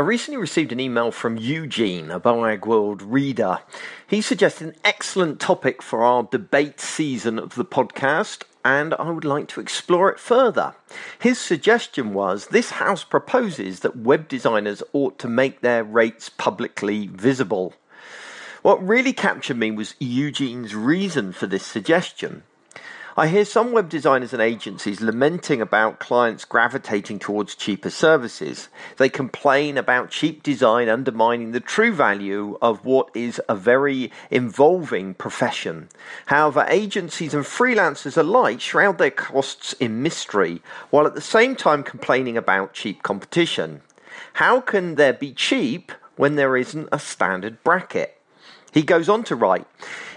I recently received an email from Eugene, a Boagworld reader. He suggested an excellent topic for our debate season of the podcast, and I would like to explore it further. His suggestion was this house proposes that web designers ought to make their rates publicly visible. What really captured me was Eugene's reason for this suggestion. I hear some web designers and agencies lamenting about clients gravitating towards cheaper services. They complain about cheap design undermining the true value of what is a very involving profession. However, agencies and freelancers alike shroud their costs in mystery while at the same time complaining about cheap competition. How can there be cheap when there isn't a standard bracket? He goes on to write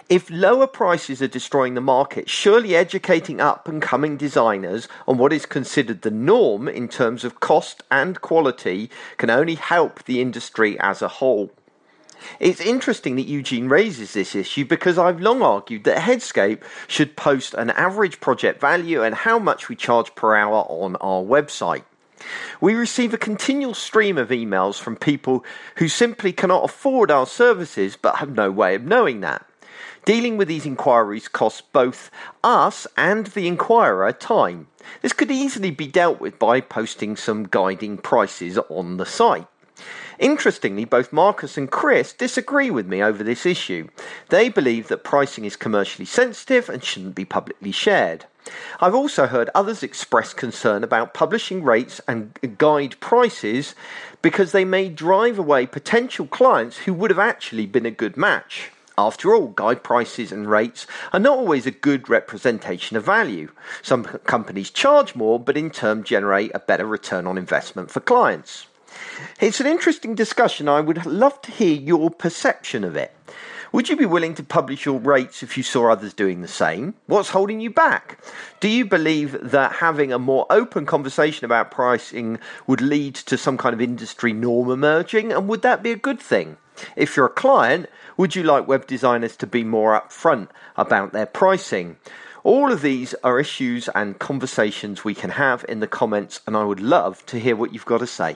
if lower prices are destroying the market, surely educating up and coming designers on what is considered the norm in terms of cost and quality can only help the industry as a whole. It's interesting that Eugene raises this issue because I've long argued that Headscape should post an average project value and how much we charge per hour on our website. We receive a continual stream of emails from people who simply cannot afford our services but have no way of knowing that. Dealing with these inquiries costs both us and the inquirer time. This could easily be dealt with by posting some guiding prices on the site. Interestingly, both Marcus and Chris disagree with me over this issue. They believe that pricing is commercially sensitive and shouldn't be publicly shared. I've also heard others express concern about publishing rates and guide prices because they may drive away potential clients who would have actually been a good match. After all, guide prices and rates are not always a good representation of value. Some companies charge more, but in turn generate a better return on investment for clients. It's an interesting discussion. I would love to hear your perception of it. Would you be willing to publish your rates if you saw others doing the same? What's holding you back? Do you believe that having a more open conversation about pricing would lead to some kind of industry norm emerging? And would that be a good thing? If you're a client, would you like web designers to be more upfront about their pricing? All of these are issues and conversations we can have in the comments, and I would love to hear what you've got to say.